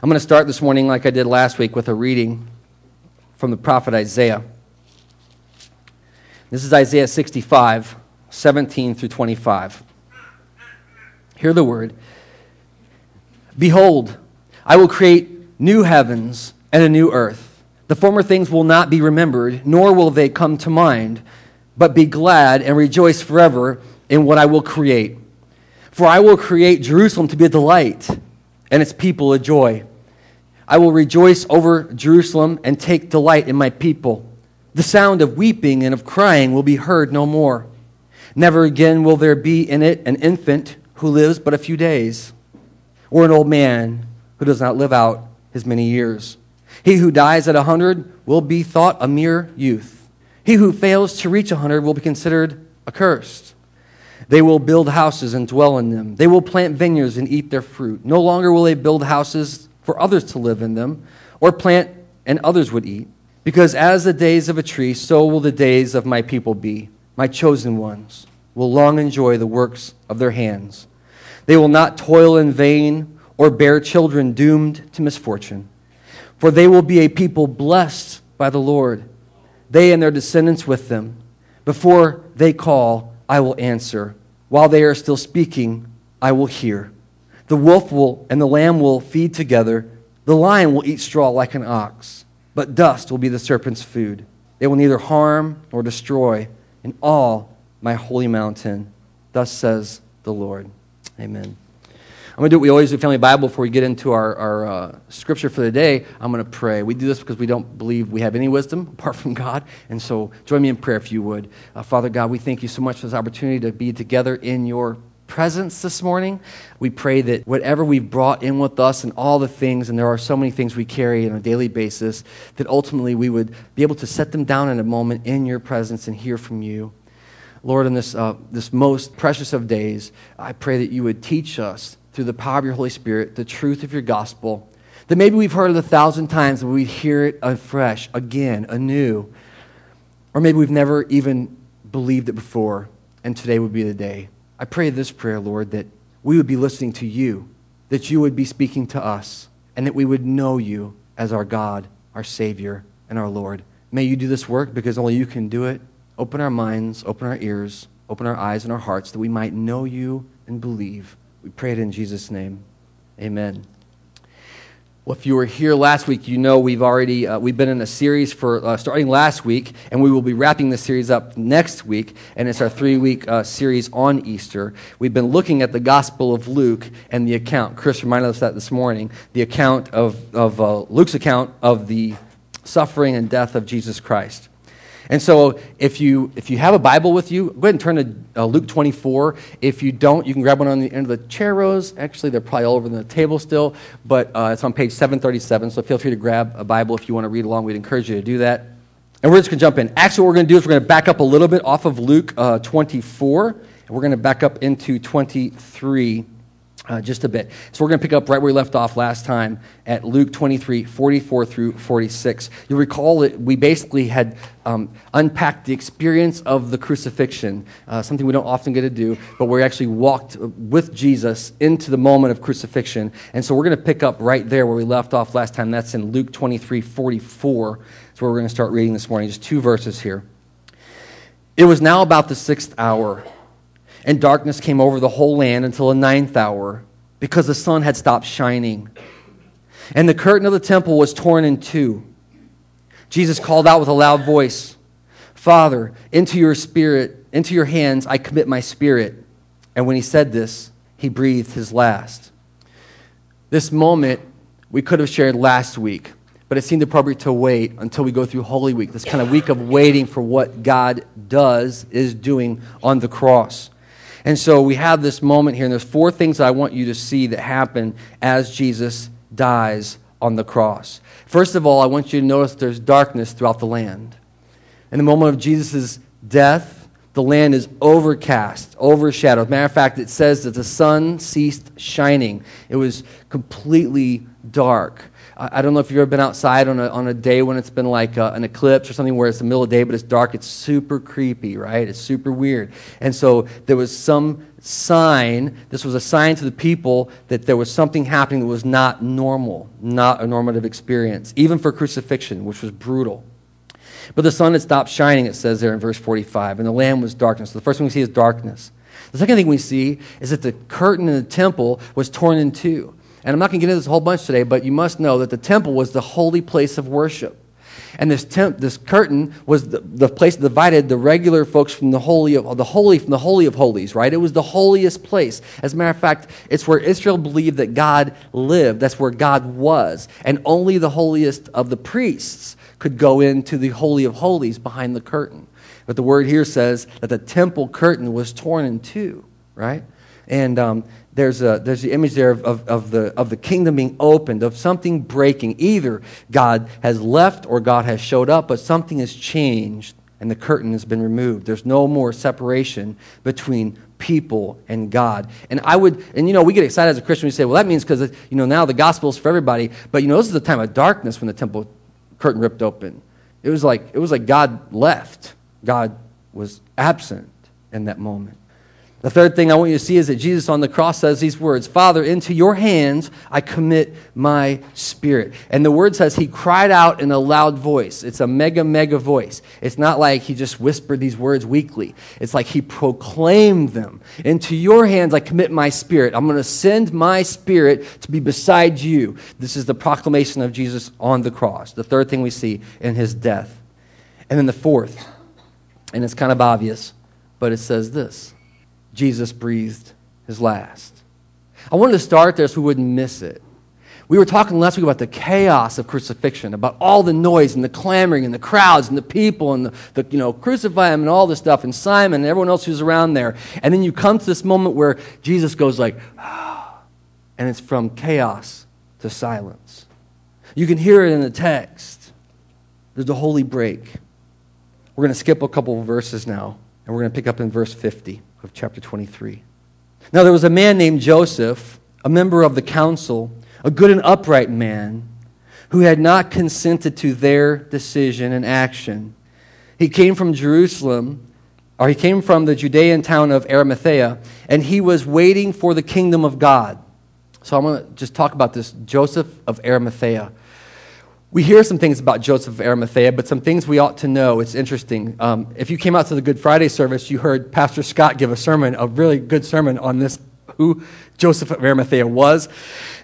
I'm going to start this morning, like I did last week, with a reading from the prophet Isaiah. This is Isaiah 65, 17 through 25. Hear the word Behold, I will create new heavens and a new earth. The former things will not be remembered, nor will they come to mind, but be glad and rejoice forever in what I will create. For I will create Jerusalem to be a delight and its people a joy. I will rejoice over Jerusalem and take delight in my people. The sound of weeping and of crying will be heard no more. Never again will there be in it an infant who lives but a few days, or an old man who does not live out his many years. He who dies at a hundred will be thought a mere youth. He who fails to reach a hundred will be considered accursed. They will build houses and dwell in them. They will plant vineyards and eat their fruit. No longer will they build houses for others to live in them, or plant and others would eat. Because as the days of a tree, so will the days of my people be. My chosen ones will long enjoy the works of their hands. They will not toil in vain or bear children doomed to misfortune. For they will be a people blessed by the Lord, they and their descendants with them. Before they call, I will answer. While they are still speaking, I will hear. The wolf will and the lamb will feed together. The lion will eat straw like an ox, but dust will be the serpent's food. They will neither harm nor destroy in all my holy mountain. Thus says the Lord. Amen. I'm going to do what we always do Family Bible before we get into our, our uh, scripture for the day. I'm going to pray. We do this because we don't believe we have any wisdom apart from God. And so join me in prayer if you would. Uh, Father God, we thank you so much for this opportunity to be together in your presence this morning. We pray that whatever we've brought in with us and all the things, and there are so many things we carry on a daily basis, that ultimately we would be able to set them down in a moment in your presence and hear from you. Lord, in this, uh, this most precious of days, I pray that you would teach us through the power of your Holy Spirit the truth of your gospel. That maybe we've heard it a thousand times, but we hear it afresh, again, anew. Or maybe we've never even believed it before, and today would be the day. I pray this prayer, Lord, that we would be listening to you, that you would be speaking to us, and that we would know you as our God, our Savior, and our Lord. May you do this work because only you can do it. Open our minds, open our ears, open our eyes and our hearts that we might know you and believe. We pray it in Jesus' name. Amen. Well, if you were here last week, you know we've already uh, we've been in a series for uh, starting last week, and we will be wrapping this series up next week. And it's our three-week uh, series on Easter. We've been looking at the Gospel of Luke and the account. Chris reminded us that this morning. The account of of uh, Luke's account of the suffering and death of Jesus Christ. And so if you, if you have a Bible with you, go ahead and turn to uh, Luke 24. If you don't, you can grab one on the end of the chair rows. Actually, they're probably all over the table still, but uh, it's on page 737. So feel free to grab a Bible if you want to read along. We'd encourage you to do that. And we're just going to jump in. Actually, what we're going to do is we're going to back up a little bit off of Luke uh, 24, and we're going to back up into 23 uh, just a bit. So we're going to pick up right where we left off last time at Luke 23, 44 through 46. You'll recall that we basically had um, unpacked the experience of the crucifixion, uh, something we don't often get to do, but we actually walked with Jesus into the moment of crucifixion. And so we're going to pick up right there where we left off last time. That's in Luke 23, 44. That's where we're going to start reading this morning. Just two verses here. It was now about the sixth hour and darkness came over the whole land until the ninth hour because the sun had stopped shining. And the curtain of the temple was torn in two. Jesus called out with a loud voice, Father, into your spirit, into your hands I commit my spirit. And when he said this, he breathed his last. This moment we could have shared last week, but it seemed appropriate to wait until we go through Holy Week, this kind of week of waiting for what God does, is doing on the cross. And so we have this moment here, and there's four things I want you to see that happen as Jesus dies on the cross. First of all, I want you to notice there's darkness throughout the land. In the moment of Jesus' death, the land is overcast, overshadowed. Matter of fact, it says that the sun ceased shining. It was completely dark. I, don't know if you've ever been outside on a, on a day when it's been like uh, an eclipse or something where it's the middle of the day, but it's dark. It's super creepy, right? It's super weird. And so there was some sign, this was a sign to the people that there was something happening that was not normal, not a normative experience, even for crucifixion, which was brutal. But the sun had stopped shining, it says there in verse 45, and the land was darkness. So the first thing we see is darkness. The second thing we see is that the curtain in the temple was torn in two. And I'm not going to get into this whole bunch today, but you must know that the temple was the holy place of worship. And this, temp, this curtain was the, the place that divided the regular folks from the holy of the holy from the holy of holies, right? It was the holiest place. As a matter of fact, it's where Israel believed that God lived. That's where God was. And only the holiest of the priests could go into the holy of holies behind the curtain. But the word here says that the temple curtain was torn in two, right? And um, there's, a, there's the image there of, of, of, the, of the kingdom being opened, of something breaking. Either God has left or God has showed up, but something has changed and the curtain has been removed. There's no more separation between people and God. And I would, and you know, we get excited as a Christian. We say, well, that means because, you know, now the gospel is for everybody. But, you know, this is the time of darkness when the temple curtain ripped open. It was like, it was like God left. God was absent in that moment. The third thing I want you to see is that Jesus on the cross says these words Father, into your hands I commit my spirit. And the word says he cried out in a loud voice. It's a mega, mega voice. It's not like he just whispered these words weakly, it's like he proclaimed them. Into your hands I commit my spirit. I'm going to send my spirit to be beside you. This is the proclamation of Jesus on the cross. The third thing we see in his death. And then the fourth, and it's kind of obvious, but it says this. Jesus breathed his last. I wanted to start there so we wouldn't miss it. We were talking last week about the chaos of crucifixion, about all the noise and the clamoring and the crowds and the people and the, the, you know, crucify him and all this stuff and Simon and everyone else who's around there. And then you come to this moment where Jesus goes like, and it's from chaos to silence. You can hear it in the text. There's a holy break. We're going to skip a couple of verses now, and we're going to pick up in verse 50 of chapter 23. Now, there was a man named Joseph, a member of the council, a good and upright man, who had not consented to their decision and action. He came from Jerusalem, or he came from the Judean town of Arimathea, and he was waiting for the kingdom of God. So I'm going to just talk about this Joseph of Arimathea we hear some things about Joseph of Arimathea, but some things we ought to know. It's interesting. Um, if you came out to the Good Friday service, you heard Pastor Scott give a sermon, a really good sermon on this, who Joseph of Arimathea was,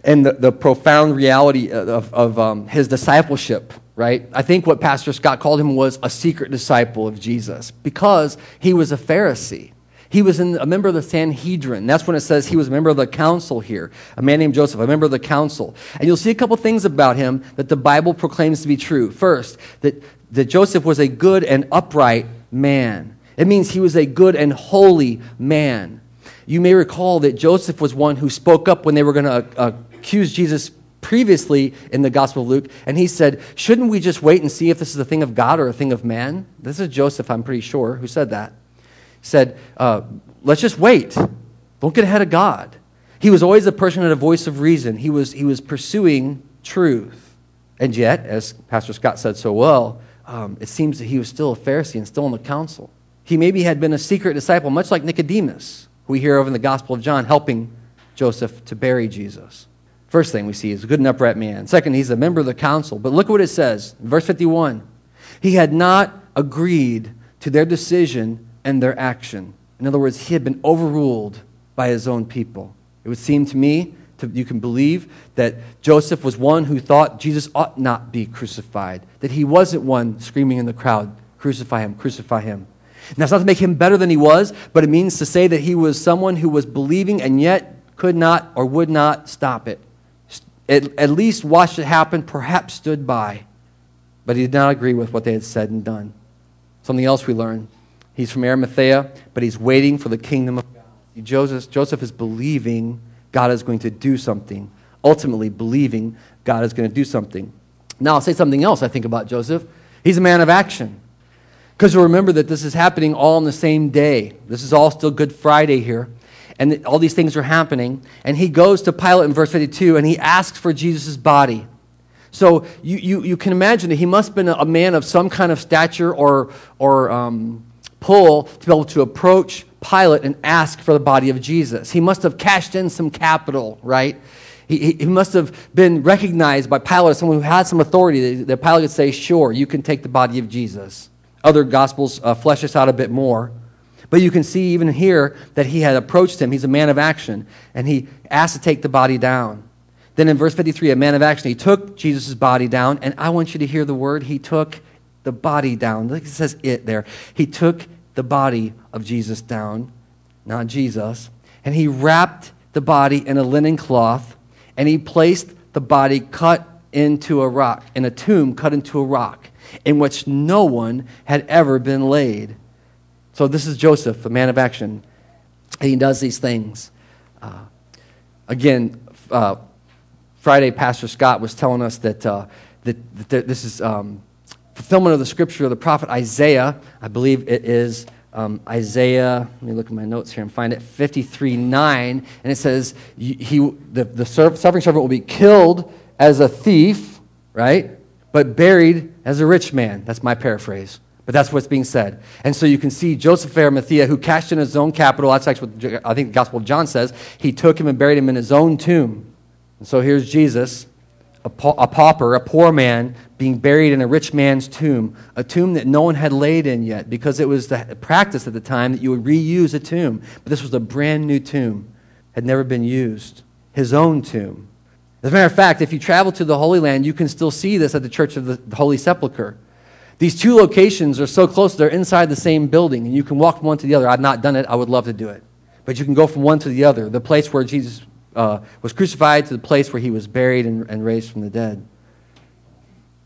and the, the profound reality of, of um, his discipleship, right? I think what Pastor Scott called him was a secret disciple of Jesus because he was a Pharisee. He was in, a member of the Sanhedrin. That's when it says he was a member of the council here. A man named Joseph, a member of the council. And you'll see a couple things about him that the Bible proclaims to be true. First, that, that Joseph was a good and upright man. It means he was a good and holy man. You may recall that Joseph was one who spoke up when they were going to uh, accuse Jesus previously in the Gospel of Luke, and he said, Shouldn't we just wait and see if this is a thing of God or a thing of man? This is Joseph, I'm pretty sure, who said that said, uh, let's just wait. Don't get ahead of God. He was always a person with a voice of reason. He was, he was pursuing truth. And yet, as Pastor Scott said so well, um, it seems that he was still a Pharisee and still in the council. He maybe had been a secret disciple, much like Nicodemus, who we hear of in the Gospel of John, helping Joseph to bury Jesus. First thing we see is a good and upright man. Second, he's a member of the council. But look what it says, verse 51. He had not agreed to their decision and their action. In other words, he had been overruled by his own people. It would seem to me, to, you can believe, that Joseph was one who thought Jesus ought not be crucified, that he wasn't one screaming in the crowd, Crucify him, crucify him. And that's not to make him better than he was, but it means to say that he was someone who was believing and yet could not or would not stop it. At, at least watched it happen, perhaps stood by, but he did not agree with what they had said and done. Something else we learn He's from Arimathea, but he's waiting for the kingdom of God. Joseph, Joseph is believing God is going to do something, ultimately believing God is going to do something. Now, I'll say something else I think about Joseph. He's a man of action. Because remember that this is happening all on the same day. This is all still Good Friday here. and all these things are happening. And he goes to Pilate in verse 52 and he asks for Jesus' body. So you, you, you can imagine that he must have been a man of some kind of stature or, or um, pull to be able to approach Pilate and ask for the body of Jesus. He must have cashed in some capital, right? He, he must have been recognized by Pilate as someone who had some authority that Pilate could say, Sure, you can take the body of Jesus. Other gospels uh, flesh this out a bit more. But you can see even here that he had approached him. He's a man of action, and he asked to take the body down. Then in verse 53, a man of action, he took Jesus' body down, and I want you to hear the word. He took the body down. It says it there. He took the body of Jesus down, not Jesus, and he wrapped the body in a linen cloth, and he placed the body cut into a rock, in a tomb cut into a rock, in which no one had ever been laid. So this is Joseph, a man of action. And he does these things. Uh, again, uh, Friday, Pastor Scott was telling us that, uh, that, that, this is um, fulfillment of the scripture of the prophet Isaiah. I believe it is um, Isaiah, let me look at my notes here and find it, 53 9. And it says, he, the, the suffering servant will be killed as a thief, right? But buried as a rich man. That's my paraphrase. But that's what's being said. And so you can see Joseph Arimathea, who cashed in his own capital. That's actually what I think the Gospel of John says. He took him and buried him in his own tomb. And so here's Jesus, a, a pauper, a poor man, being buried in a rich man's tomb, a tomb that no one had laid in yet, because it was the practice at the time that you would reuse a tomb. But this was a brand new tomb, had never been used. His own tomb. As a matter of fact, if you travel to the Holy Land, you can still see this at the Church of the Holy Sepulchre. These two locations are so close, they're inside the same building, and you can walk from one to the other. I've not done it, I would love to do it. But you can go from one to the other. The place where Jesus uh, was crucified to the place where he was buried and, and raised from the dead.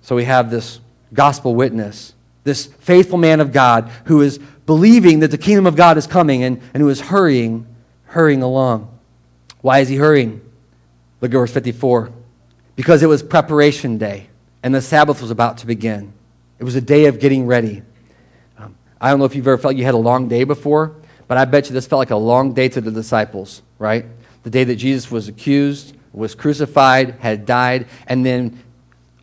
So we have this gospel witness, this faithful man of God who is believing that the kingdom of God is coming and, and who is hurrying, hurrying along. Why is he hurrying? Look at verse 54. Because it was preparation day and the Sabbath was about to begin. It was a day of getting ready. Um, I don't know if you've ever felt you had a long day before, but I bet you this felt like a long day to the disciples, right? the day that Jesus was accused, was crucified, had died, and then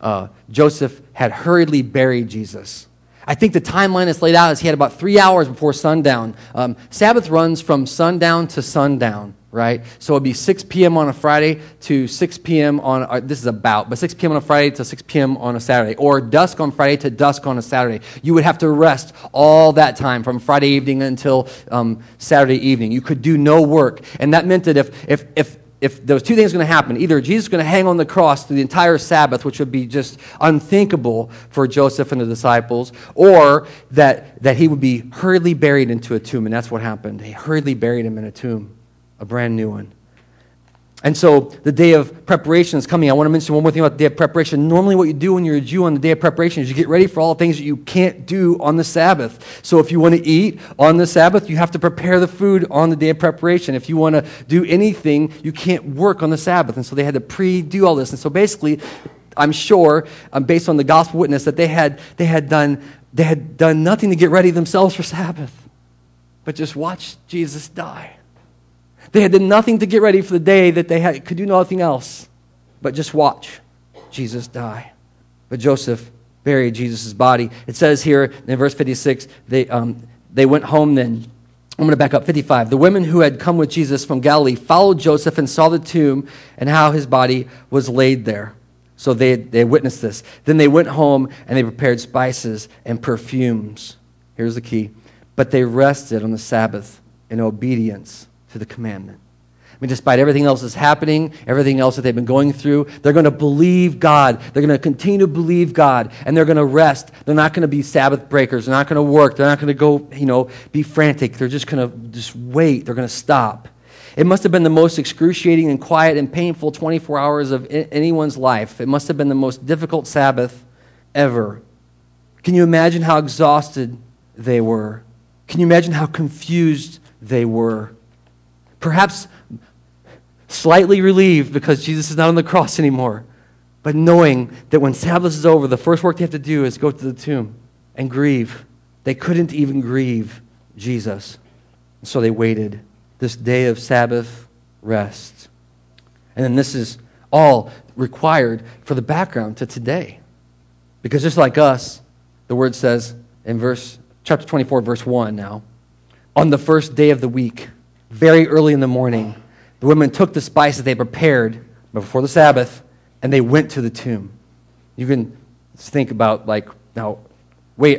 uh, Joseph had hurriedly buried Jesus. I think the timeline that's laid out is he had about three hours before sundown. Um, Sabbath runs from sundown to sundown right? So it'd be 6 p.m. on a Friday to 6 p.m. on, uh, this is about, but 6 p.m. on a Friday to 6 p.m. on a Saturday, or dusk on Friday to dusk on a Saturday. You would have to rest all that time from Friday evening until um, Saturday evening. You could do no work. And that meant that if, if, if, if was two things going to happen, either Jesus was going to hang on the cross through the entire Sabbath, which would be just unthinkable for Joseph and the disciples, or that, that he would be hurriedly buried into a tomb. And that's what happened. He hurriedly buried him in a tomb a brand new one. And so the day of preparation is coming. I want to mention one more thing about the day of preparation. Normally, what you do when you're a Jew on the day of preparation is you get ready for all the things that you can't do on the Sabbath. So if you want to eat on the Sabbath, you have to prepare the food on the day of preparation. If you want to do anything, you can't work on the Sabbath. And so they had to pre do all this. And so basically, I'm sure, um, based on the gospel witness, that they had, they, had done, they had done nothing to get ready themselves for Sabbath, but just watch Jesus die. They had done nothing to get ready for the day that they had, could do nothing else but just watch Jesus die. But Joseph buried Jesus' body. It says here in verse 56, they, um, they went home then. I'm going to back up 55. The women who had come with Jesus from Galilee followed Joseph and saw the tomb and how his body was laid there. So they, they witnessed this. Then they went home and they prepared spices and perfumes. Here's the key. But they rested on the Sabbath in obedience to the commandment. I mean, despite everything else that's happening, everything else that they've been going through, they're going to believe God. They're going to continue to believe God, and they're going to rest. They're not going to be Sabbath breakers. They're not going to work. They're not going to go, you know, be frantic. They're just going to just wait. They're going to stop. It must have been the most excruciating and quiet and painful 24 hours of anyone's life. It must have been the most difficult Sabbath ever. Can you imagine how exhausted they were? Can you imagine how confused they were? Perhaps slightly relieved because Jesus is not on the cross anymore, but knowing that when Sabbath is over, the first work they have to do is go to the tomb and grieve. They couldn't even grieve Jesus. So they waited. this day of Sabbath rest. And then this is all required for the background to today. Because just like us, the word says in verse chapter 24 verse 1 now, on the first day of the week, very early in the morning, the women took the spices they prepared before the Sabbath and they went to the tomb. You can think about like now wait,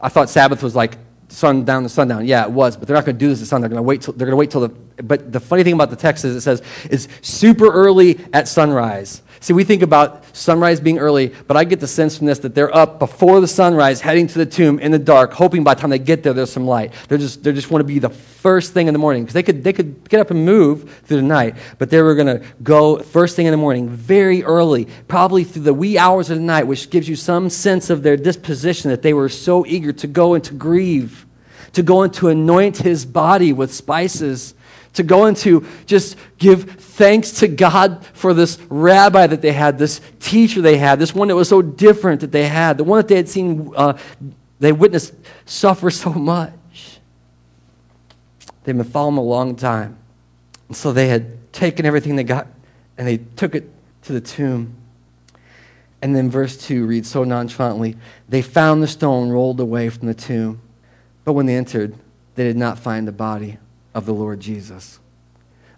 I thought Sabbath was like sundown to sundown. Yeah, it was, but they're not going to do this at sundown. They're going to wait till they're going to wait till the. But the funny thing about the text is it says it's super early at sunrise. See, we think about sunrise being early, but I get the sense from this that they're up before the sunrise, heading to the tomb in the dark, hoping by the time they get there, there's some light. They're just, they just want to be the first thing in the morning because they could, they could get up and move through the night, but they were going to go first thing in the morning, very early, probably through the wee hours of the night, which gives you some sense of their disposition that they were so eager to go and to grieve, to go and to anoint his body with spices to go into just give thanks to God for this rabbi that they had, this teacher they had, this one that was so different that they had, the one that they had seen, uh, they witnessed suffer so much. They'd been following a long time. And so they had taken everything they got and they took it to the tomb. And then verse 2 reads so nonchalantly They found the stone rolled away from the tomb, but when they entered, they did not find the body of the Lord Jesus.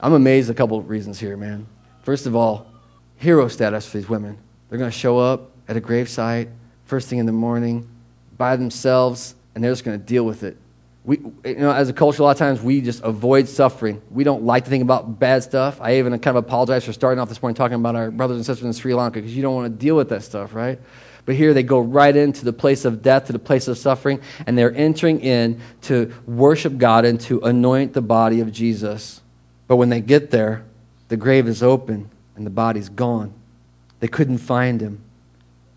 I'm amazed a couple of reasons here, man. First of all, hero status for these women. They're going to show up at a gravesite first thing in the morning by themselves, and they're just going to deal with it. We, you know, as a culture, a lot of times we just avoid suffering. We don't like to think about bad stuff. I even kind of apologize for starting off this morning talking about our brothers and sisters in Sri Lanka because you don't want to deal with that stuff, right? But here they go right into the place of death, to the place of suffering, and they're entering in to worship God and to anoint the body of Jesus. But when they get there, the grave is open and the body's gone. They couldn't find him.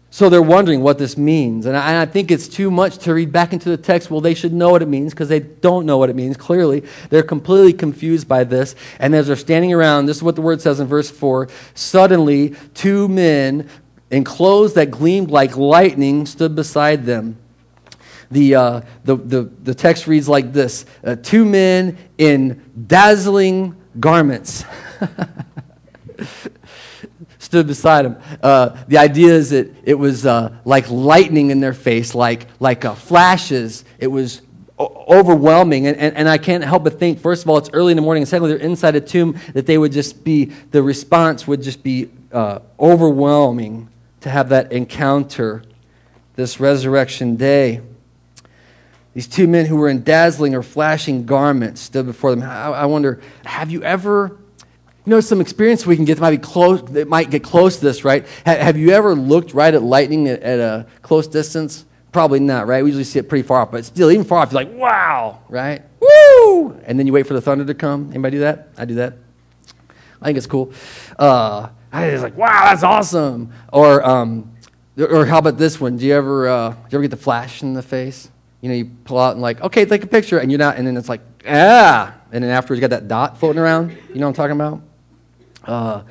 So they're wondering what this means. And I, and I, think it's too much to read back into the text. Well, they should know what it means because they don't know what it means. Clearly, they're completely confused by this. And as they're standing around, this is what the word says in verse 4 suddenly, two men in clothes that gleamed like lightning stood beside them. The, uh, the, the, the text reads like this uh, Two men in dazzling garments stood beside him. Uh, the idea is that it was uh, like lightning in their face, like, like uh, flashes. It was overwhelming. And, and, and, I can't help but think, first of all, it's early in the morning, and secondly, they're inside a tomb, that they would just be, the response would just be uh, overwhelming to have that encounter this resurrection day. These two men who were in dazzling or flashing garments stood before them. I, wonder, have you ever, you know, some experience we can get that might be close, that might get close to this, right? Have, have you ever looked right at lightning at, at a close distance? Probably not, right? We usually see it pretty far off, but still, even far off, you're like, wow, right? Woo! And then you wait for the thunder to come. Anybody do that? I do that. I think it's cool. Uh, I was like, wow, that's awesome. Or, um, or how about this one? Do you ever, uh, do you ever get the flash in the face? You know, you pull out and like, okay, take a picture, and you're not, and then it's like, ah, and then afterwards you got that dot floating around. You know what I'm talking about? Uh,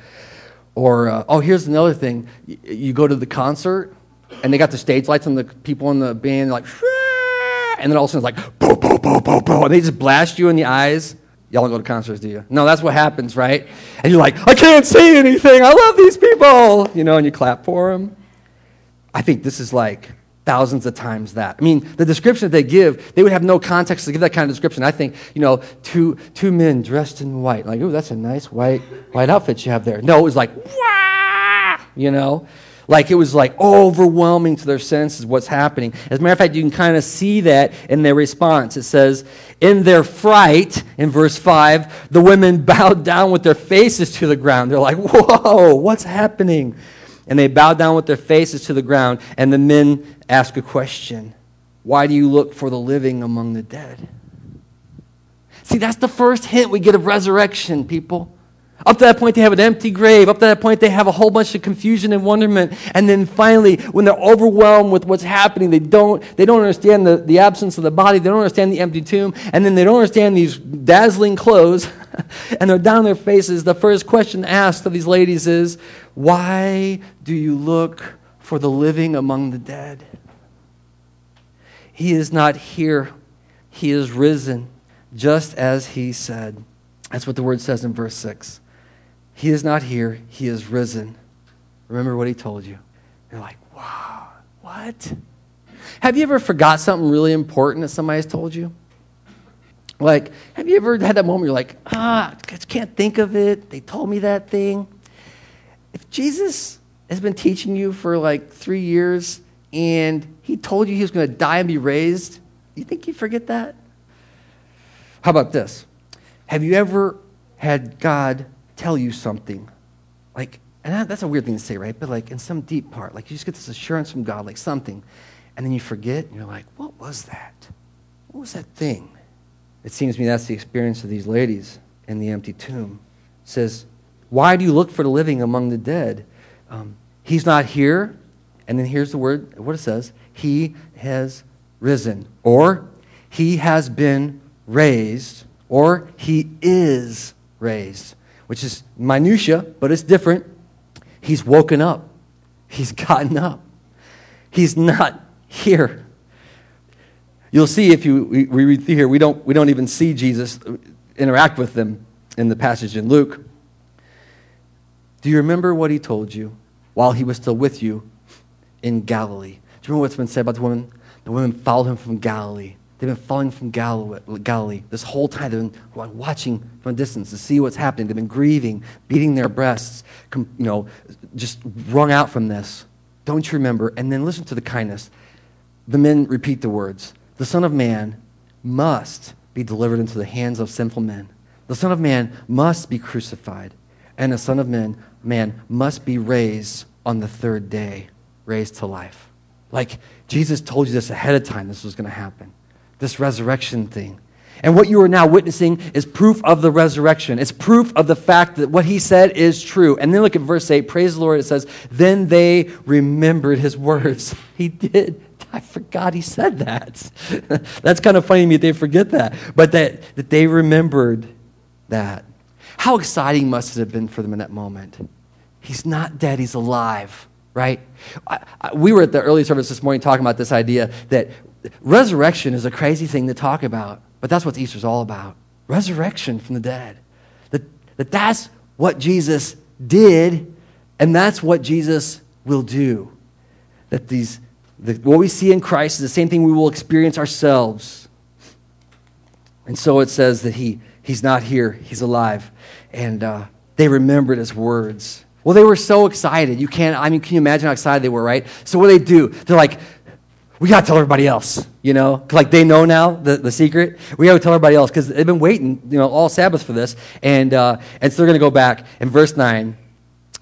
or, uh, oh, here's another thing. You, you, go to the concert, and they got the stage lights and the people in the band, like, and then all of a sudden it's like, and they just blast you in the eyes. Y'all don't go to concerts, do you? No, that's what happens, right? And you're like, I can't see anything. I love these people. You know, and you clap for them. I think this is like thousands of times that. I mean, the description that they give, they would have no context to give that kind of description. I think, you know, two, two men dressed in white. Like, ooh, that's a nice white, white outfit you have there. No, it was like, Wah! you know? Like it was like overwhelming to their senses what's happening. As a matter of fact, you can kind of see that in their response. It says, In their fright, in verse 5, the women bowed down with their faces to the ground. They're like, Whoa, what's happening? And they bowed down with their faces to the ground, and the men ask a question Why do you look for the living among the dead? See, that's the first hint we get of resurrection, people. Up to that point, they have an empty grave. Up to that point, they have a whole bunch of confusion and wonderment. And then finally, when they're overwhelmed with what's happening, they don't, they don't understand the, the absence of the body. They don't understand the empty tomb. And then they don't understand these dazzling clothes. and they're down their faces. The first question asked of these ladies is, Why do you look for the living among the dead? He is not here, he is risen. just as he said. That's what the word says in verse 6. He is not here, he is risen. Remember what he told you. You're like, wow, what? Have you ever forgot something really important that somebody has told you? Like, have you ever had that moment you're like, ah, I can't think of it. They told me that thing. If Jesus has been teaching you for like three years and he told you he was going to die and be raised, you think you forget that? How about this? Have you ever had God tell you something? Like, and that's a weird thing to say, right? But like in some deep part, like you just get this assurance from God, like something, and then you forget, and you're like, what was that? What was that thing? It seems to me that's the experience of these ladies in the empty tomb. It says, Why do you look for the living among the dead? Um, he's not here. And then here's the word, what it says He has risen. Or He has been raised. Or He is raised, which is minutia, but it's different. He's woken up. He's gotten up. He's not here. You'll see if you we, read through here, we don't, we don't even see Jesus interact with them in the passage in Luke. Do you remember what he told you while he was still with you in Galilee? Do you remember what's been said about the women? The women followed him from Galilee. They've been following from Galilee this whole time. They've been watching from a distance to see what's happening. They've been grieving, beating their breasts, you know, just wrung out from this. Don't you remember? And then listen to the kindness. The men repeat the words The Son of Man must be delivered into the hands of sinful men. The Son of Man must be crucified, and the Son of Man, man must be raised on the third day, raised to life. Like Jesus told you this ahead of time, this was going to happen. This resurrection thing. And what you are now witnessing is proof of the resurrection. It's proof of the fact that what he said is true. And then look at verse 8. Praise the Lord. It says, Then they remembered his words. He did. I forgot he said that. That's kind of funny to me they forget that. But that, that they remembered that. How exciting must it have been for them in that moment? He's not dead, he's alive, right? I, I, we were at the early service this morning talking about this idea that resurrection is a crazy thing to talk about. But that's what Easter's all about resurrection from the dead. That, that that's what Jesus did, and that's what Jesus will do. That these, the, what we see in Christ is the same thing we will experience ourselves. And so it says that he, he's not here, he's alive. And uh, they remembered his words. Well, they were so excited. You can't, I mean, can you imagine how excited they were, right? So what do they do? They're like, we got to tell everybody else, you know? Like they know now the, the secret. We got to tell everybody else because they've been waiting, you know, all Sabbath for this. And, uh, and so they're going to go back. In verse 9,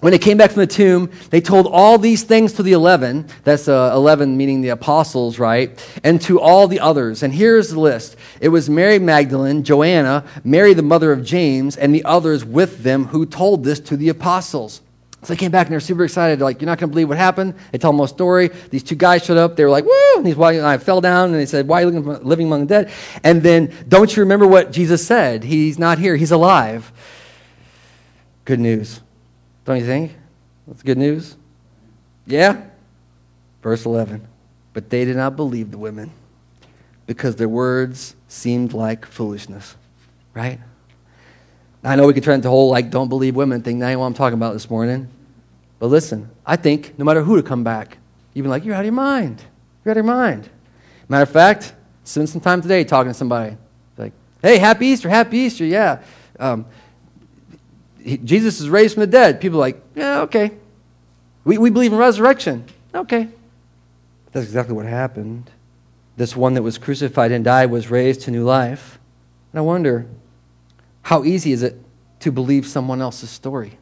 when they came back from the tomb, they told all these things to the 11. That's uh, 11 meaning the apostles, right? And to all the others. And here's the list it was Mary Magdalene, Joanna, Mary the mother of James, and the others with them who told this to the apostles. So they came back and they're super excited. They're like, you're not going to believe what happened. They tell them a story. These two guys showed up. They were like, woo! And, he's, and I fell down and they said, why are you living among the dead? And then, don't you remember what Jesus said? He's not here. He's alive. Good news. Don't you think? That's good news. Yeah? Verse 11. But they did not believe the women because their words seemed like foolishness. Right? I know we could turn into the whole like don't believe women thing. That ain't what I'm talking about this morning. But listen, I think no matter who to come back, even like, you're out of your mind. You're out of your mind. Matter of fact, spend some time today talking to somebody. Like, hey, happy Easter, happy Easter, yeah. Um, Jesus is raised from the dead. People are like, yeah, okay. We, we believe in resurrection. Okay. That's exactly what happened. This one that was crucified and died was raised to new life. And I wonder, how easy is it to believe someone else's story?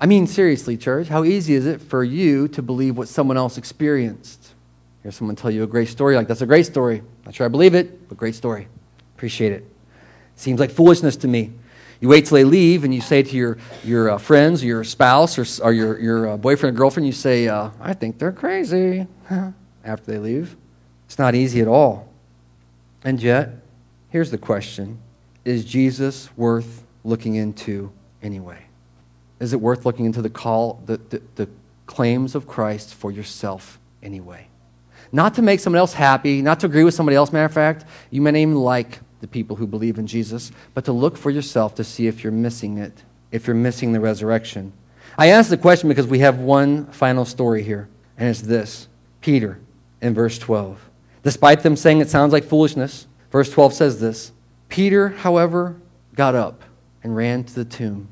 I mean, seriously, church, how easy is it for you to believe what someone else experienced? Hear someone tell you a great story, like, that's a great story. Not sure I believe it, but great story. Appreciate it. Seems like foolishness to me. You wait till they leave and you say to your, your uh, friends, your spouse, or, or your, your uh, boyfriend or girlfriend, you say, uh, I think they're crazy after they leave. It's not easy at all. And yet, here's the question Is Jesus worth looking into anyway? Is it worth looking into the call, the, the, the claims of Christ for yourself anyway? Not to make someone else happy, not to agree with somebody else. Matter of fact, you may not even like the people who believe in Jesus, but to look for yourself to see if you're missing it, if you're missing the resurrection. I ask the question because we have one final story here, and it's this Peter in verse 12. Despite them saying it sounds like foolishness, verse 12 says this Peter, however, got up and ran to the tomb.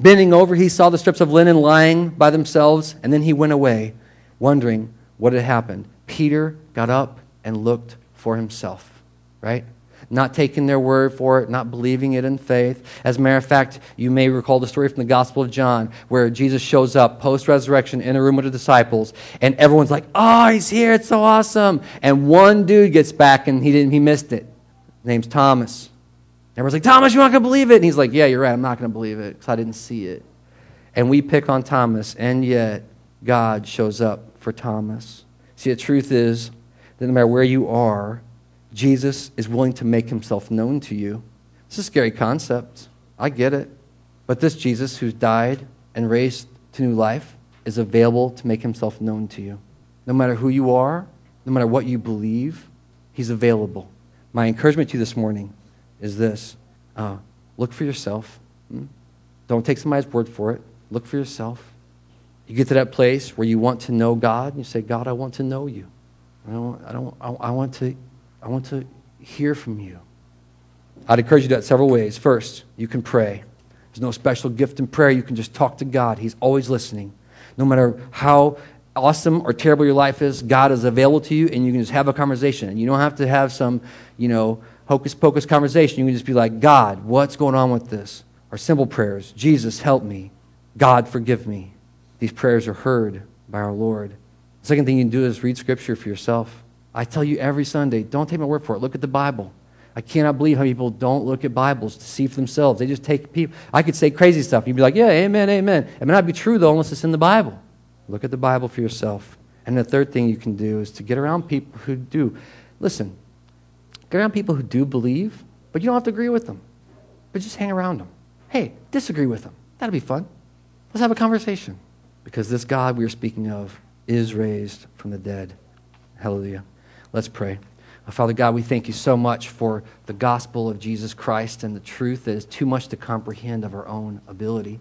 Bending over, he saw the strips of linen lying by themselves, and then he went away, wondering what had happened. Peter got up and looked for himself, right? Not taking their word for it, not believing it in faith. As a matter of fact, you may recall the story from the Gospel of John where Jesus shows up post resurrection in a room with the disciples, and everyone's like, Oh, he's here, it's so awesome. And one dude gets back and he, didn't, he missed it. His name's Thomas. Everyone's like, Thomas, you're not going to believe it. And he's like, Yeah, you're right. I'm not going to believe it because I didn't see it. And we pick on Thomas, and yet God shows up for Thomas. See, the truth is that no matter where you are, Jesus is willing to make himself known to you. It's a scary concept. I get it. But this Jesus who's died and raised to new life is available to make himself known to you. No matter who you are, no matter what you believe, he's available. My encouragement to you this morning is this uh, look for yourself. Hmm? Don't take somebody's word for it. Look for yourself. You get to that place where you want to know God, and you say, God, I want to know you. I, don't, I, don't, I, want to, I want to hear from you. I'd encourage you to do that several ways. First, you can pray. There's no special gift in prayer. You can just talk to God. He's always listening. No matter how awesome or terrible your life is, God is available to you, and you can just have a conversation. And you don't have to have some, you know, hocus pocus conversation. You can just be like, God, what's going on with this? Or simple prayers Jesus, help me. God, forgive me. These prayers are heard by our Lord. The second thing you can do is read Scripture for yourself. I tell you every Sunday, don't take my word for it. Look at the Bible. I cannot believe how people don't look at Bibles to see for themselves. They just take people. I could say crazy stuff. You'd be like, yeah, amen, amen. It may not be true, though, unless it's in the Bible. Look at the Bible for yourself. And the third thing you can do is to get around people who do. Listen, get around people who do believe, but you don't have to agree with them. But just hang around them. Hey, disagree with them. That'll be fun. Let's have a conversation. Because this God we are speaking of is raised from the dead. Hallelujah. Let's pray. Father God, we thank you so much for the gospel of Jesus Christ and the truth that is too much to comprehend of our own ability.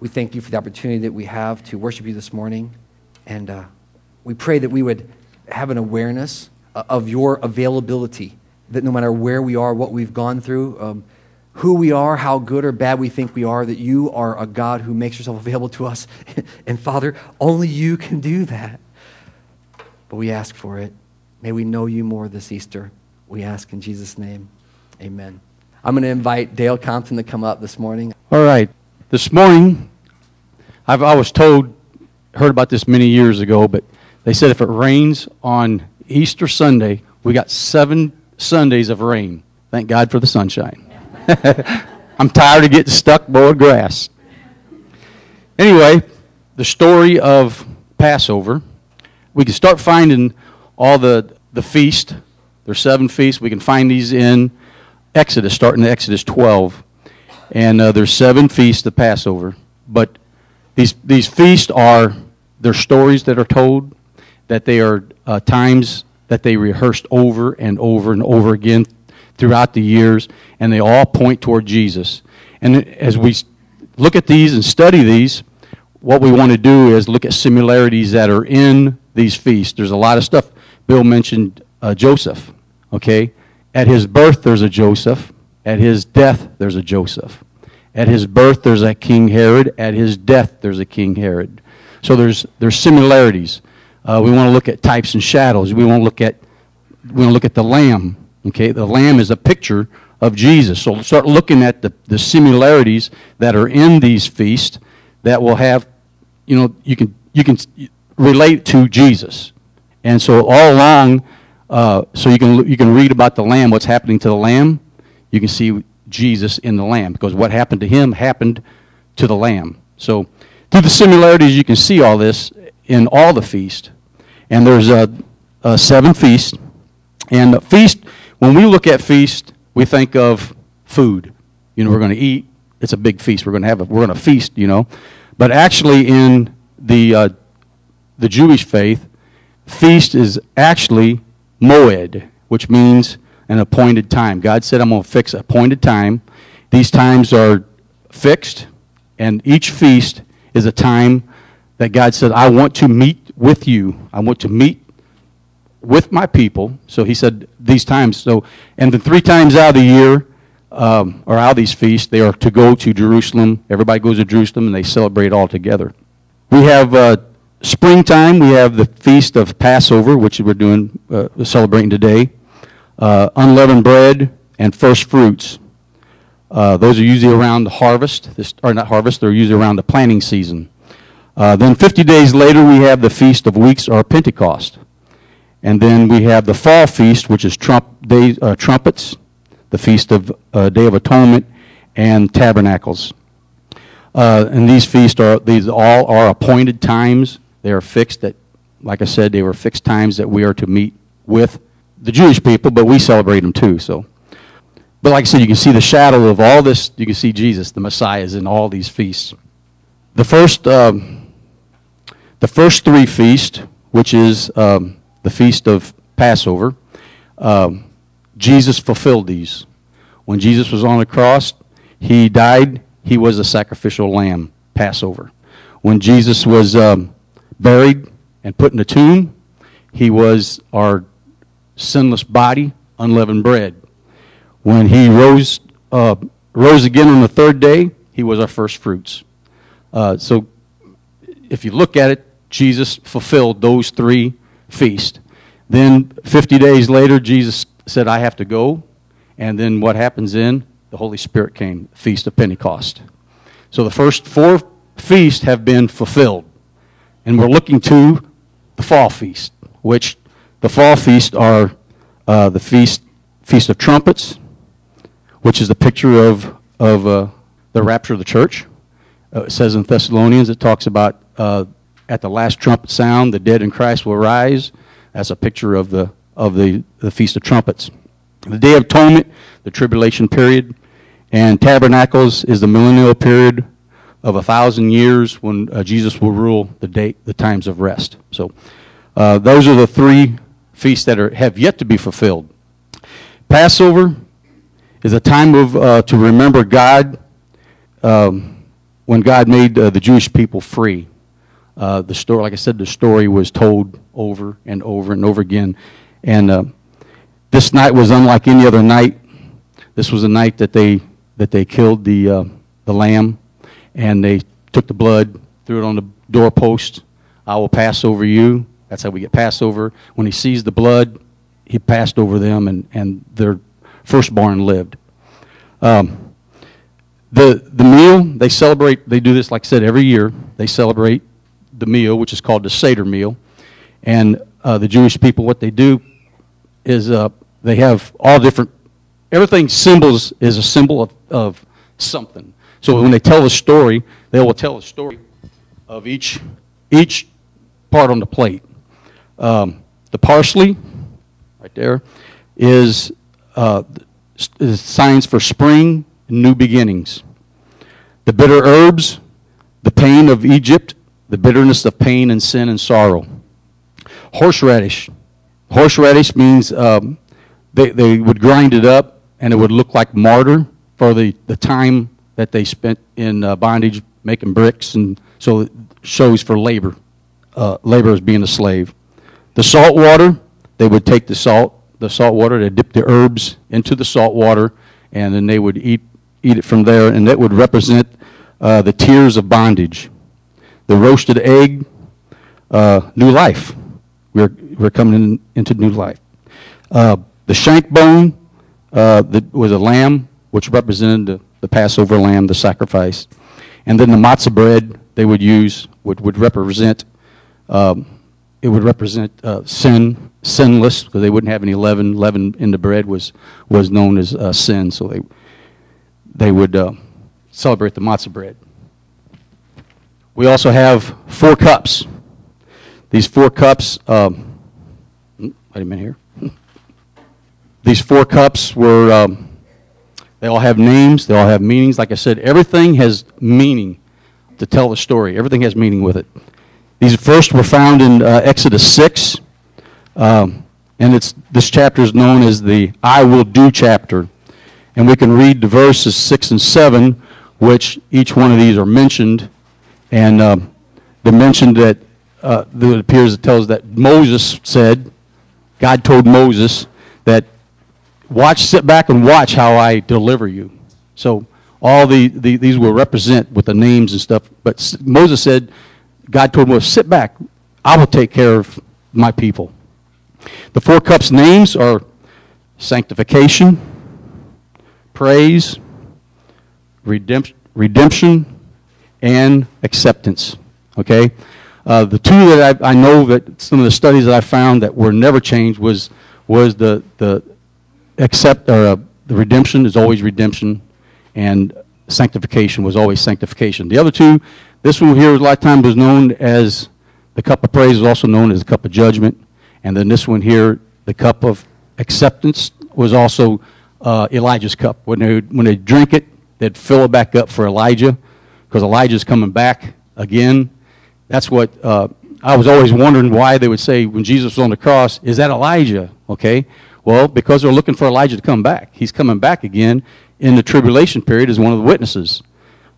We thank you for the opportunity that we have to worship you this morning. And uh, we pray that we would have an awareness uh, of your availability, that no matter where we are, what we've gone through, um, who we are, how good or bad we think we are, that you are a God who makes yourself available to us. and Father, only you can do that. But we ask for it. May we know you more this Easter. We ask in Jesus' name. Amen. I'm going to invite Dale Compton to come up this morning. All right. This morning, I've, I was told, heard about this many years ago, but they said if it rains on Easter Sunday, we got seven Sundays of rain. Thank God for the sunshine. I'm tired of getting stuck mowing grass. Anyway, the story of Passover, we can start finding all the, the feast. There's seven feasts. We can find these in Exodus, starting in Exodus 12. And uh, there's seven feasts of Passover. But these, these feasts are, they're stories that are told, that they are uh, times that they rehearsed over and over and over again throughout the years, and they all point toward Jesus. And as we look at these and study these, what we want to do is look at similarities that are in these feasts. There's a lot of stuff Bill mentioned uh, Joseph, okay? At his birth, there's a Joseph. At his death, there's a Joseph. At his birth, there's a King Herod. At his death, there's a King Herod. So there's, there's similarities. Uh, we want to look at types and shadows. We want to look at, we want to look at the Lamb. Okay, the Lamb is a picture of Jesus. So start looking at the, the similarities that are in these feasts that will have, you know, you can, you can relate to Jesus. And so all along, uh, so you can, you can read about the lamb, what's happening to the lamb. You can see Jesus in the lamb because what happened to him happened to the lamb. So through the similarities, you can see all this in all the feast. And there's a, a seven feasts. And feast, when we look at feast, we think of food. You know, we're going to eat. It's a big feast. We're going to have a, we're going to feast, you know. But actually in the, uh, the Jewish faith, feast is actually moed, which means an appointed time. God said, I'm going to fix appointed time. These times are fixed, and each feast is a time that God said, I want to meet with you. I want to meet with my people. So he said these times. So, and the three times out of the year, um, or out of these feasts, they are to go to Jerusalem. Everybody goes to Jerusalem and they celebrate all together. We have uh, springtime. We have the feast of Passover, which we're doing, uh, celebrating today. Uh, unleavened bread and first fruits. Uh, those are usually around the harvest, this, or not harvest. They're usually around the planting season. Uh, then 50 days later, we have the Feast of Weeks or Pentecost. And then we have the fall feast, which is trump day, uh, trumpets, the Feast of uh, Day of Atonement, and Tabernacles. Uh, and these feasts are, these all are appointed times. They are fixed that, like I said, they were fixed times that we are to meet with the Jewish people, but we celebrate them too, so. But like I said, you can see the shadow of all this. You can see Jesus, the Messiah, is in all these feasts. The first, um, the first three feasts, which is um, the feast of Passover, um, Jesus fulfilled these. When Jesus was on the cross, he died. He was a sacrificial lamb, Passover. When Jesus was um, buried and put in a tomb, he was our sinless body, unleavened bread. When he rose, uh, rose again on the third day, he was our first fruits. Uh, so if you look at it, Jesus fulfilled those three feasts. Then 50 days later, Jesus said, I have to go. And then what happens then? The Holy Spirit came, Feast of Pentecost. So the first four feasts have been fulfilled. And we're looking to the fall feast, which the fall feast are uh, the feast, feast of trumpets, which is the picture of, of uh, the rapture of the church. Uh, it says in Thessalonians, it talks about uh, at the last trumpet sound, the dead in Christ will rise. That's a picture of the, of the, the Feast of Trumpets. The Day of Atonement, the tribulation period, and Tabernacles is the millennial period of a thousand years when uh, Jesus will rule the day, the times of rest. So uh, those are the three feasts that are, have yet to be fulfilled. Passover is a time of uh, to remember God um, when God made uh, the Jewish people free uh, the story, like I said, the story was told over and over and over again. And uh, this night was unlike any other night. This was a night that they that they killed the uh, the lamb, and they took the blood, threw it on the doorpost. I will pass over you. That's how we get Passover. When he sees the blood, he passed over them, and, and their firstborn lived. Um, the the meal they celebrate. They do this, like I said, every year. They celebrate the meal, which is called the Seder meal. And uh, the Jewish people, what they do is uh, they have all different, everything symbols is a symbol of, of something. So when they tell the story, they will tell a story of each, each part on the plate. Um, the parsley, right there, is, uh, is signs for spring and new beginnings. The bitter herbs, the pain of Egypt, the bitterness of pain and sin and sorrow. Horseradish. Horseradish means um, they, they would grind it up and it would look like mortar for the, the time that they spent in uh, bondage making bricks, and so it shows for labor, uh, labor as being a slave. The salt water, they would take the salt, the salt water, they dip the herbs into the salt water, and then they would eat eat it from there, and that would represent uh, the tears of bondage the roasted egg, uh, new life. We're, we're coming in, into new life. Uh, the shank bone uh, that was a lamb, which represented the, the, Passover lamb, the sacrifice. And then the matzah bread they would use would, would represent, um, it would represent uh, sin, sinless, because they wouldn't have any leaven. Leaven in the bread was, was known as uh, sin, so they, they would uh, celebrate the matzah bread. We also have four cups. These four cups, um, wait a minute here. These four cups were, um, they all have names, they all have meanings. Like I said, everything has meaning to tell the story, everything has meaning with it. These first were found in uh, Exodus 6. Um, and and it's this chapter is known as the I will do chapter. And we can read the verses 6 and 7, which each one of these are mentioned. And uh, they mentioned that uh, it appears it tells that Moses said, God told Moses that, watch, sit back and watch how I deliver you. So all the, the these will represent with the names and stuff. But Moses said, God told Moses, sit back. I will take care of my people. The four cups names are sanctification, praise, redemption and acceptance. Okay? Uh, the two that I, I, know that some of the studies that I found that were never changed was, was the, the accept, or, uh, the redemption is always redemption, and sanctification was always sanctification. The other two, this one here times was known as the cup of praise, was also known as the cup of judgment. And then this one here, the cup of acceptance, was also uh, Elijah's cup. When they, when they drink it, they'd fill it back up for Elijah because Elijah's coming back again. That's what uh, I was always wondering why they would say when Jesus was on the cross, is that Elijah? Okay. Well, because they're looking for Elijah to come back. He's coming back again in the tribulation period as one of the witnesses.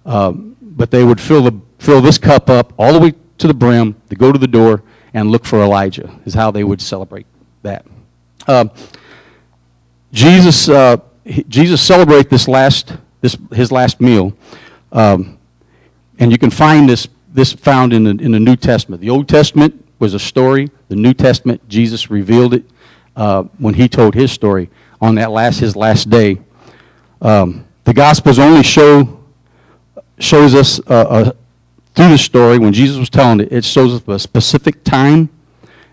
Um, but they would fill, the, fill this cup up all the way to the brim, to go to the door, and look for Elijah, is how they would celebrate that. Uh, Jesus, uh, Jesus celebrate this last, this, his last meal. Um, and you can find this, this found in the, in the New Testament. The Old Testament was a story. The New Testament, Jesus revealed it uh, when he told his story on that last, his last day. Um, the Gospels only show, shows us uh, uh, through the story, when Jesus was telling it, it shows us a specific time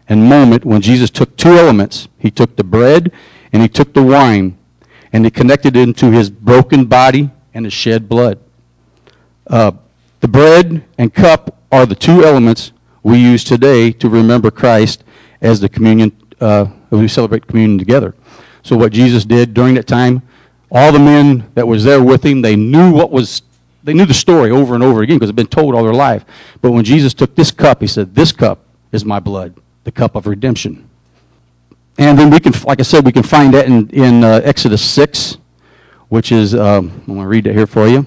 and moment when Jesus took two elements. He took the bread and he took the wine, and he connected it into his broken body and his shed blood. Uh, the bread and cup are the two elements we use today to remember Christ as the communion, uh, we celebrate communion together. So what Jesus did during that time, all the men that was there with him, they knew what was they knew the story over and over again because it had been told all their life. But when Jesus took this cup, he said, This cup is my blood, the cup of redemption. And then we can, like I said, we can find that in, in uh, Exodus 6, which is, um, I'm going to read it here for you.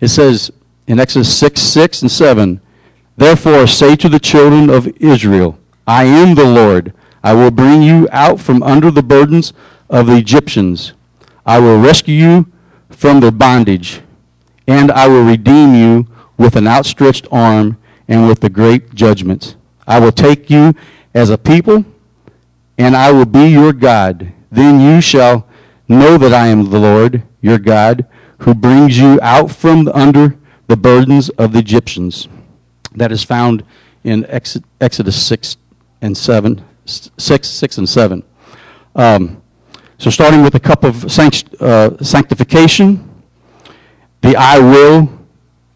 It says in Exodus 6, 6 and 7, Therefore say to the children of Israel, I am the Lord. I will bring you out from under the burdens of the Egyptians. I will rescue you from their bondage and I will redeem you with an outstretched arm and with the great judgments. I will take you as a people, and I will be your God. Then you shall know that I am the Lord, your God, who brings you out from under the burdens of the Egyptians. That is found in Exodus 6 and 7, 6, 6 and 7. Um, so starting with the cup of sanct- uh, sanctification, the I will,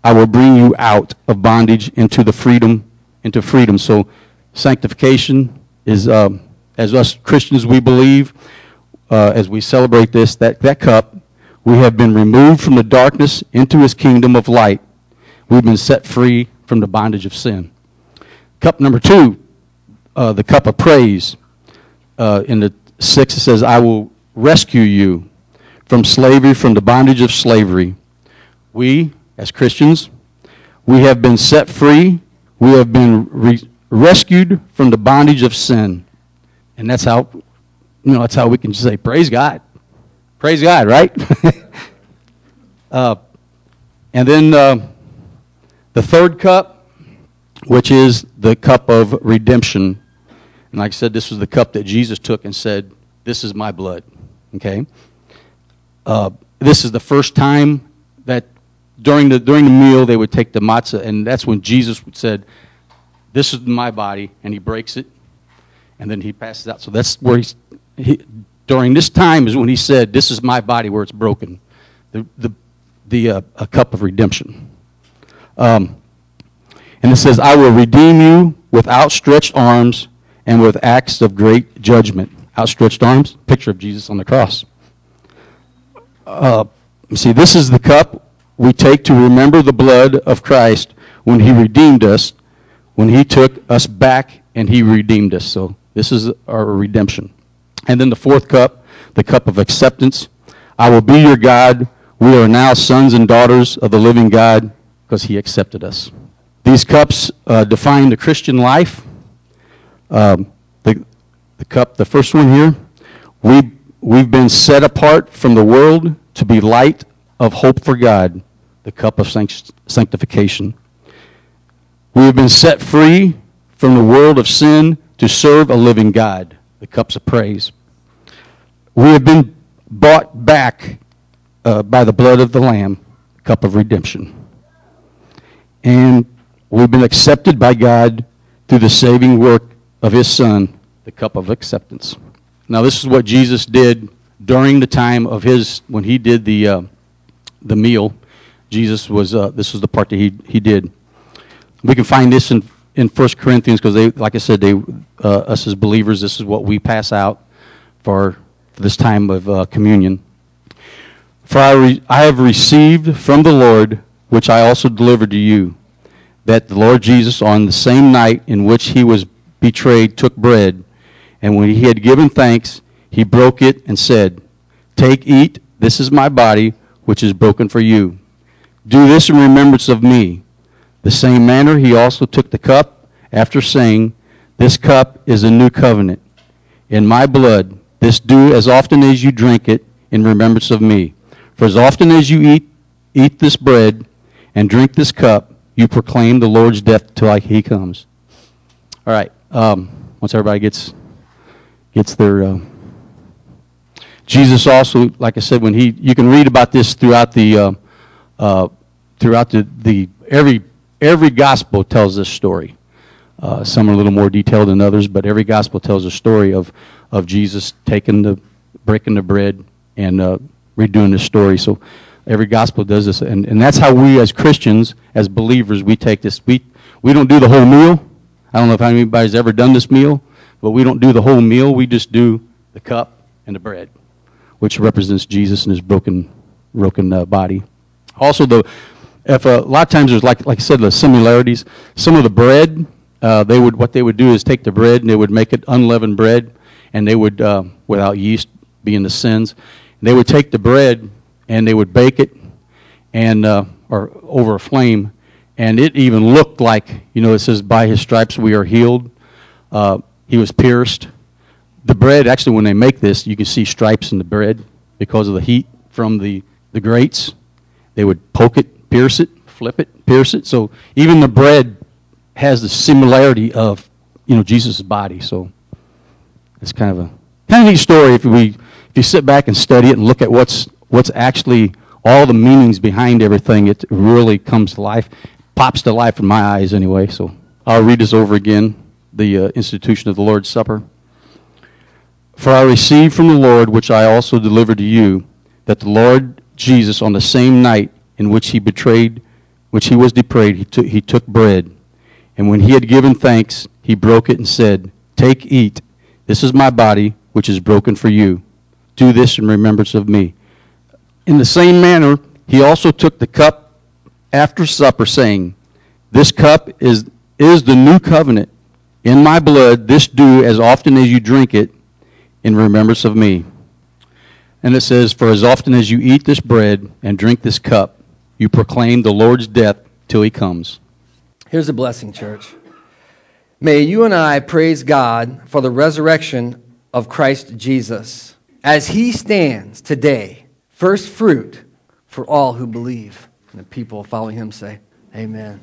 I will bring you out of bondage into the freedom, into freedom. So sanctification is, uh, as us Christians, we believe, uh, as we celebrate this, that, that cup, we have been removed from the darkness into his kingdom of light. We've been set free from the bondage of sin. Cup number two, uh, the cup of praise. Uh, in the six, it says, I will rescue you from slavery, from the bondage of slavery. We, as Christians, we have been set free. We have been re- rescued from the bondage of sin. And that's how, you know, that's how we can say, praise God. Praise God, right? uh, and then uh, the third cup, which is the cup of redemption. And like I said, this was the cup that Jesus took and said, This is my blood. Okay? Uh, this is the first time that during the, during the meal, they would take the matzah, and that's when Jesus said, This is my body, and he breaks it, and then he passes out. So that's where he's, he, during this time is when he said, This is my body where it's broken, the, the, the uh, a cup of redemption. Um, and it says, I will redeem you with outstretched arms and with acts of great judgment. Outstretched arms, picture of Jesus on the cross. Uh, see, this is the cup we take to remember the blood of Christ when he redeemed us, when he took us back and he redeemed us. So This is our redemption. And then the fourth cup, the cup of acceptance. I will be your God. We are now sons and daughters of the living God because he accepted us. These cups uh, define the Christian life. Um, the, the cup, the first one here, we, we've been set apart from the world to be light of hope for God, the cup of sanct- sanctification. We have been set free from the world of sin to serve a living God, the cups of praise. We have been bought back uh, by the blood of the Lamb, cup of redemption. And we've been accepted by God through the saving work of His Son, the cup of acceptance. Now, this is what Jesus did during the time of His, when He did the, uh, the meal. Jesus was, uh, this was the part that He, he did. We can find this in, in 1 Corinthians because they, like I said, they, uh, us as believers, this is what we pass out for, for this time of uh, communion. For I, re- I have received from the Lord, which I also delivered to you, that the Lord Jesus, on the same night in which he was betrayed, took bread, and when he had given thanks, he broke it and said, Take, eat, this is my body, which is broken for you. Do this in remembrance of me. The same manner he also took the cup after saying, This cup is a new covenant. In my blood, this do as often as you drink it in remembrance of me. For as often as you eat, eat this bread and drink this cup, you proclaim the Lord's death till he comes. All right. Um, once everybody gets gets their uh, Jesus also, like I said, when he you can read about this throughout the uh, uh, throughout the, the every every gospel tells this story. Uh, some are a little more detailed than others, but every gospel tells a story of, of Jesus taking the, breaking the bread and uh, redoing the story. So every gospel does this. And, and that's how we as Christians, as believers, we take this. We, we don't do the whole meal. I don't know if anybody's ever done this meal, but we don't do the whole meal. We just do the cup and the bread, which represents Jesus and his broken, broken uh, body. Also, the, if a, a lot of times there's like like I said the similarities. Some of the bread uh, they would what they would do is take the bread and they would make it unleavened bread, and they would uh, without yeast being the sins, they would take the bread and they would bake it, and uh, or over a flame, and it even looked like you know it says by his stripes we are healed. Uh, he was pierced. The bread actually when they make this you can see stripes in the bread because of the heat from the the grates. They would poke it pierce it, flip it, pierce it. So even the bread has the similarity of, you know, Jesus' body. So it's kind of a kind of neat story if we if you sit back and study it and look at what's what's actually all the meanings behind everything. It really comes to life, pops to life in my eyes anyway. So I'll read this over again. The uh, institution of the Lord's Supper. For I received from the Lord, which I also delivered to you, that the Lord Jesus, on the same night in which he betrayed, which he was betrayed, he took, he took bread. And when he had given thanks, he broke it and said, Take, eat. This is my body, which is broken for you. Do this in remembrance of me. In the same manner, he also took the cup after supper, saying, This cup is, is the new covenant in my blood. This do as often as you drink it in remembrance of me. And it says, For as often as you eat this bread and drink this cup, you proclaim the Lord's death till he comes. Here's a blessing, church. May you and I praise God for the resurrection of Christ Jesus as he stands today, first fruit for all who believe. And the people following him say, Amen.